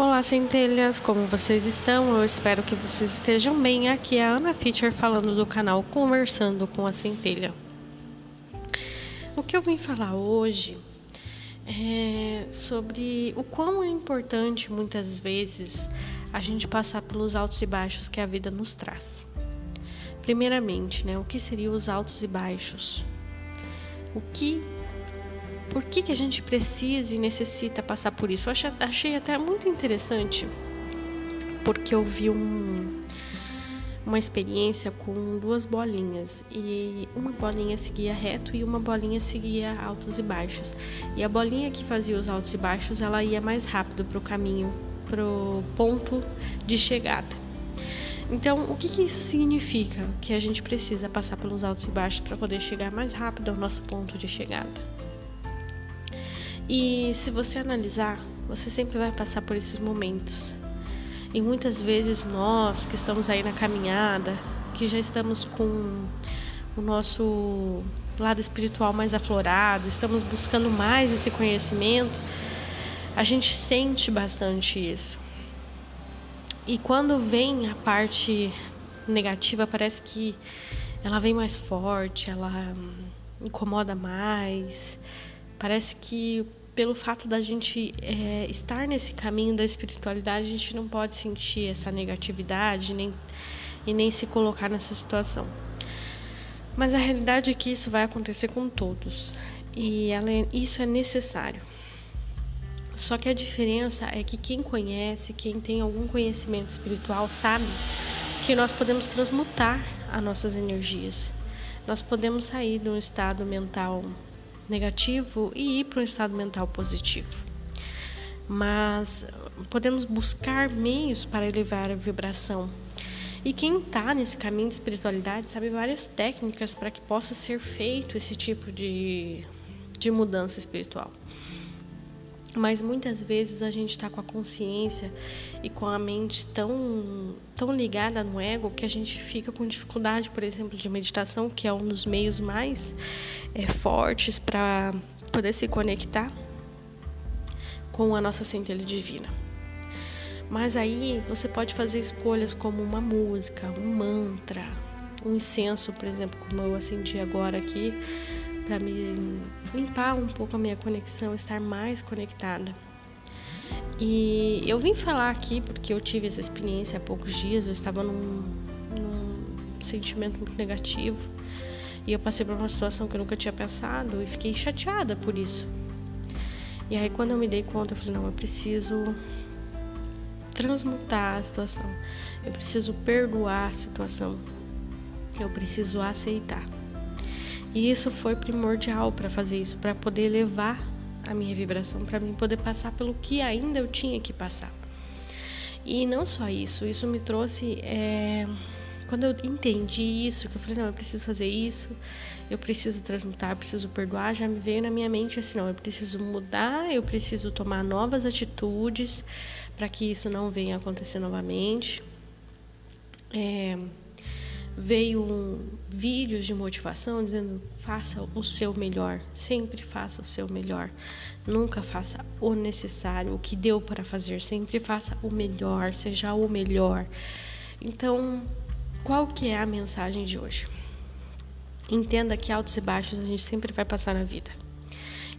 Olá, centelhas, como vocês estão? Eu espero que vocês estejam bem. Aqui é a Ana Fischer falando do canal Conversando com a Centelha. O que eu vim falar hoje é sobre o quão é importante muitas vezes a gente passar pelos altos e baixos que a vida nos traz. Primeiramente, né, o que seriam os altos e baixos? O que por que, que a gente precisa e necessita passar por isso? Eu achei, achei até muito interessante, porque eu vi um, uma experiência com duas bolinhas e uma bolinha seguia reto e uma bolinha seguia altos e baixos. E a bolinha que fazia os altos e baixos, ela ia mais rápido para o caminho, para o ponto de chegada. Então, o que, que, isso significa? Que a gente precisa passar pelos altos e baixos para poder chegar mais rápido ao nosso ponto de chegada. E se você analisar, você sempre vai passar por esses momentos. E muitas vezes nós que estamos aí na caminhada, que já estamos com o nosso lado espiritual mais aflorado, estamos buscando mais esse conhecimento, a gente sente bastante isso. E quando vem a parte negativa, parece que ela vem mais forte, ela hum, incomoda mais. Parece que pelo fato da gente é, estar nesse caminho da espiritualidade, a gente não pode sentir essa negatividade nem, e nem se colocar nessa situação. Mas a realidade é que isso vai acontecer com todos e ela, isso é necessário. Só que a diferença é que quem conhece, quem tem algum conhecimento espiritual, sabe que nós podemos transmutar as nossas energias. Nós podemos sair de um estado mental negativo e ir para um estado mental positivo. Mas podemos buscar meios para elevar a vibração. E quem está nesse caminho de espiritualidade sabe várias técnicas para que possa ser feito esse tipo de, de mudança espiritual. Mas muitas vezes a gente está com a consciência e com a mente tão, tão ligada no ego que a gente fica com dificuldade, por exemplo, de meditação, que é um dos meios mais é, fortes para poder se conectar com a nossa centelha divina. Mas aí você pode fazer escolhas como uma música, um mantra, um incenso, por exemplo, como eu acendi agora aqui para me limpar um pouco a minha conexão, estar mais conectada. E eu vim falar aqui porque eu tive essa experiência há poucos dias, eu estava num, num sentimento muito negativo e eu passei por uma situação que eu nunca tinha pensado e fiquei chateada por isso. E aí quando eu me dei conta, eu falei, não, eu preciso transmutar a situação. Eu preciso perdoar a situação. Eu preciso aceitar. E isso foi primordial para fazer isso, para poder elevar a minha vibração, para mim poder passar pelo que ainda eu tinha que passar. E não só isso, isso me trouxe. É... Quando eu entendi isso, que eu falei, não, eu preciso fazer isso, eu preciso transmutar, eu preciso perdoar, já me veio na minha mente assim, não, eu preciso mudar, eu preciso tomar novas atitudes para que isso não venha acontecer novamente. É, veio um, vídeos de motivação dizendo faça o seu melhor, sempre faça o seu melhor, nunca faça o necessário, o que deu para fazer, sempre faça o melhor, seja o melhor. Então, qual que é a mensagem de hoje? Entenda que altos e baixos a gente sempre vai passar na vida.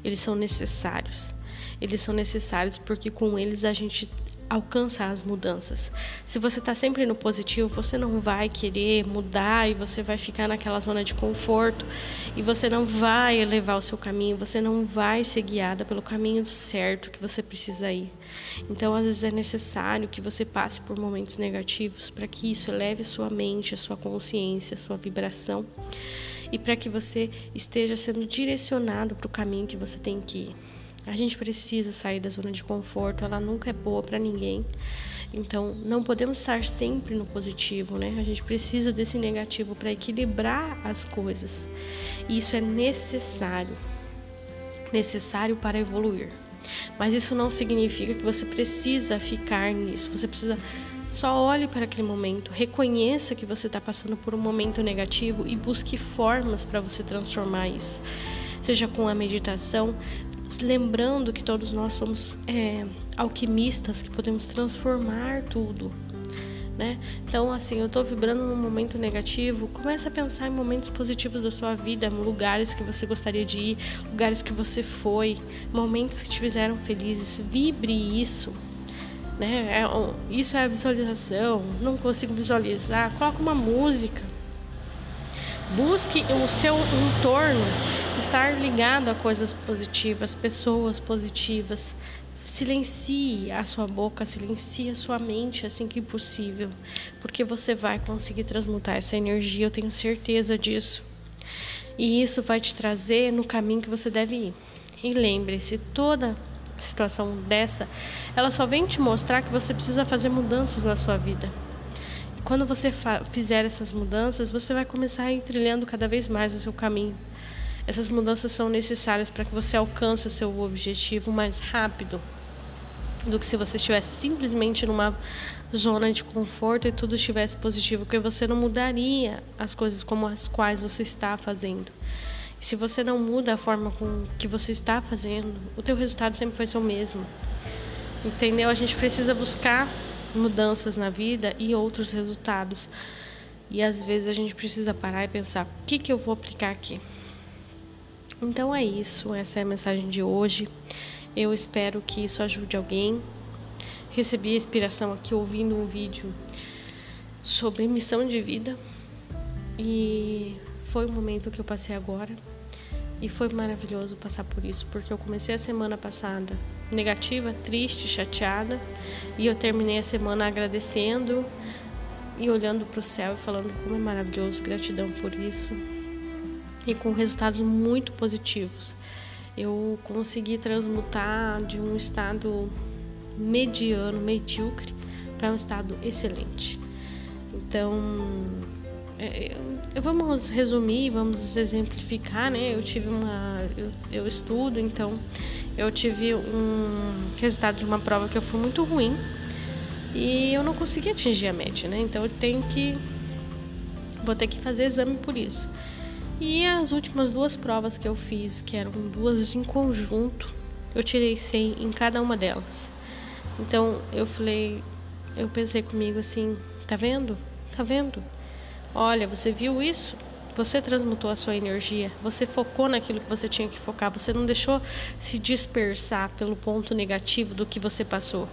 Eles são necessários. Eles são necessários porque com eles a gente alcançar as mudanças. Se você está sempre no positivo, você não vai querer mudar e você vai ficar naquela zona de conforto e você não vai elevar o seu caminho, você não vai ser guiada pelo caminho certo que você precisa ir. Então, às vezes é necessário que você passe por momentos negativos para que isso eleve a sua mente, a sua consciência, a sua vibração e para que você esteja sendo direcionado para o caminho que você tem que ir. A gente precisa sair da zona de conforto, ela nunca é boa para ninguém. Então, não podemos estar sempre no positivo, né? A gente precisa desse negativo para equilibrar as coisas. E isso é necessário. Necessário para evoluir. Mas isso não significa que você precisa ficar nisso. Você precisa só olhe para aquele momento, reconheça que você está passando por um momento negativo e busque formas para você transformar isso. Seja com a meditação, lembrando que todos nós somos é, alquimistas que podemos transformar tudo. Né? Então, assim, eu estou vibrando num momento negativo, comece a pensar em momentos positivos da sua vida, lugares que você gostaria de ir, lugares que você foi, momentos que te fizeram felizes. Vibre isso, né? É, isso é a visualização. Não consigo visualizar. Coloca uma música. Busque o seu entorno estar ligado a coisas positivas, pessoas positivas. Silencie a sua boca, silencie a sua mente assim que possível, porque você vai conseguir transmutar essa energia, eu tenho certeza disso. E isso vai te trazer no caminho que você deve ir. E lembre-se, toda situação dessa, ela só vem te mostrar que você precisa fazer mudanças na sua vida. E quando você fizer essas mudanças, você vai começar a ir trilhando cada vez mais o seu caminho. Essas mudanças são necessárias para que você alcance seu objetivo mais rápido do que se você estivesse simplesmente numa zona de conforto e tudo estivesse positivo, porque você não mudaria as coisas como as quais você está fazendo. Se você não muda a forma com que você está fazendo, o teu resultado sempre vai ser o mesmo. Entendeu? A gente precisa buscar mudanças na vida e outros resultados. E às vezes a gente precisa parar e pensar: o que, que eu vou aplicar aqui? Então é isso, essa é a mensagem de hoje. Eu espero que isso ajude alguém. Recebi a inspiração aqui ouvindo um vídeo sobre missão de vida e foi o momento que eu passei agora. E foi maravilhoso passar por isso, porque eu comecei a semana passada negativa, triste, chateada, e eu terminei a semana agradecendo e olhando para o céu e falando como é maravilhoso, gratidão por isso, e com resultados muito positivos. Eu consegui transmutar de um estado mediano, medíocre, para um estado excelente. Então, é, vamos resumir, vamos exemplificar, né? Eu tive uma, eu, eu estudo, então eu tive um resultado de uma prova que eu fui muito ruim e eu não consegui atingir a média, né? Então eu tenho que, vou ter que fazer exame por isso. E as últimas duas provas que eu fiz, que eram duas em conjunto, eu tirei 100 em cada uma delas. Então eu falei, eu pensei comigo assim, tá vendo? Tá vendo? Olha, você viu isso? Você transmutou a sua energia, você focou naquilo que você tinha que focar, você não deixou se dispersar pelo ponto negativo do que você passou.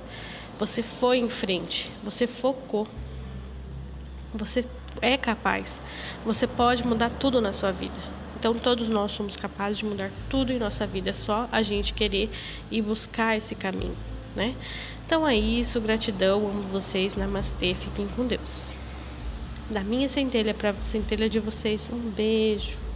Você foi em frente, você focou. Você é capaz. Você pode mudar tudo na sua vida. Então todos nós somos capazes de mudar tudo em nossa vida, é só a gente querer e buscar esse caminho, né? Então é isso, gratidão, amo vocês, namastê, fiquem com Deus da minha centelha para centelha de vocês. Um beijo.